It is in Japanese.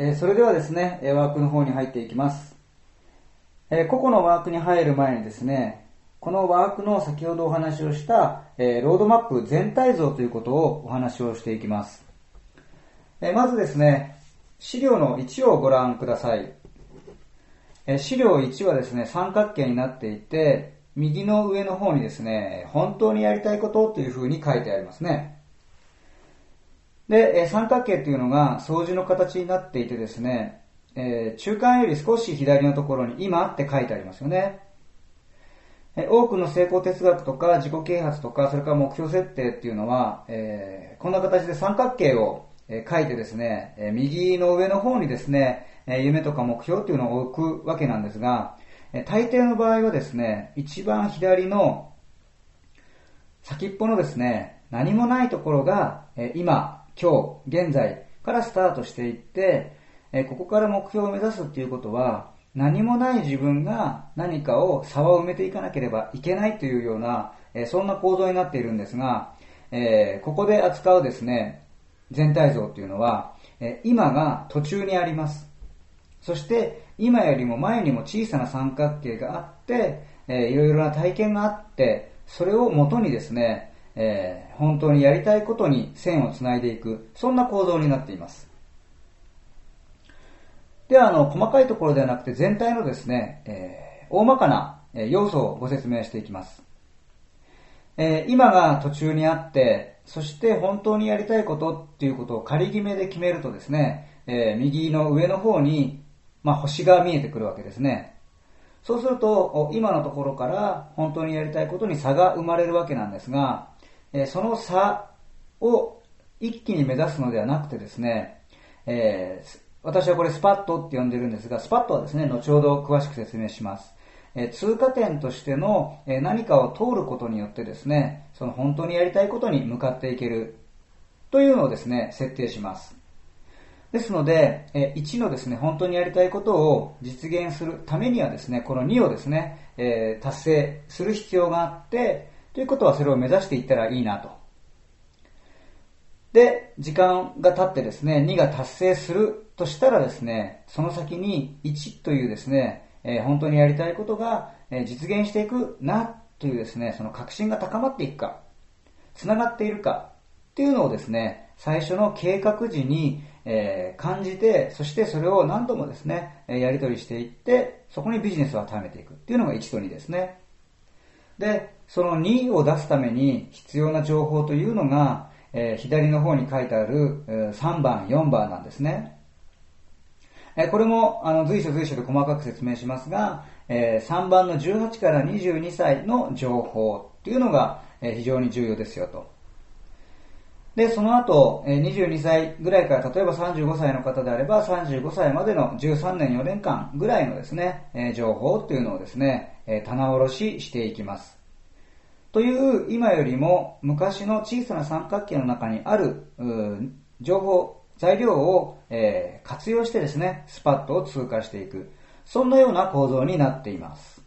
え、それではですね、ワークの方に入っていきます。え、個々のワークに入る前にですね、このワークの先ほどお話をした、え、ロードマップ全体像ということをお話をしていきます。えまずですね、資料の1をご覧ください。え資料1はですね、三角形になっていて、右の上の方にですね、本当にやりたいことという風に書いてありますね。で、え三角形というのが掃除の形になっていてですね、え中間より少し左のところに今って書いてありますよね。多くの成功哲学とか自己啓発とか、それから目標設定っていうのは、えー、こんな形で三角形を書いてですね、右の上の方にですね、夢とか目標っていうのを置くわけなんですが、大抵の場合はですね、一番左の先っぽのですね、何もないところが、今、今日、現在からスタートしていって、えここから目標を目指すっていうことは、何もない自分が何かを差を埋めていかなければいけないというような、えそんな構造になっているんですが、えここで扱うですね、全体像っていうのは、え今が途中にあります。そして今よりも前にも小さな三角形があって、えいろいろな体験があって、それをもとにですね、えー、本当にやりたいことに線をつないでいく、そんな構造になっています。では、あの、細かいところではなくて全体のですね、えー、大まかな要素をご説明していきます。えー、今が途中にあって、そして本当にやりたいことっていうことを仮決めで決めるとですね、えー、右の上の方に、まあ、星が見えてくるわけですね。そうすると、今のところから本当にやりたいことに差が生まれるわけなんですが、え、その差を一気に目指すのではなくてですね、えー、私はこれスパットって呼んでるんですが、スパットはですね、後ほど詳しく説明します。え通過点としての、え何かを通ることによってですね、その本当にやりたいことに向かっていけるというのをですね、設定します。ですので、え1のですね、本当にやりたいことを実現するためにはですね、この2をですね、え達成する必要があって、ということはそれを目指していったらいいなとで、時間が経ってですね、2が達成するとしたらですね、その先に1というですね、えー、本当にやりたいことが、えー、実現していくなというですね、その確信が高まっていくか、繋がっているかっていうのをですね、最初の計画時に、えー、感じて、そしてそれを何度もですね、やり取りしていって、そこにビジネスを貯めていくっていうのが1と2ですね。で、その2を出すために必要な情報というのが、えー、左の方に書いてある、えー、3番、4番なんですね。えー、これもあの随所随所で細かく説明しますが、えー、3番の18から22歳の情報っていうのが、えー、非常に重要ですよと。で、その後、22歳ぐらいから、例えば35歳の方であれば、35歳までの13年4年間ぐらいのですね、情報っていうのをですね、棚卸ししていきます。という今よりも昔の小さな三角形の中にある情報、材料を、え、活用してですね、スパットを通過していく。そんなような構造になっています。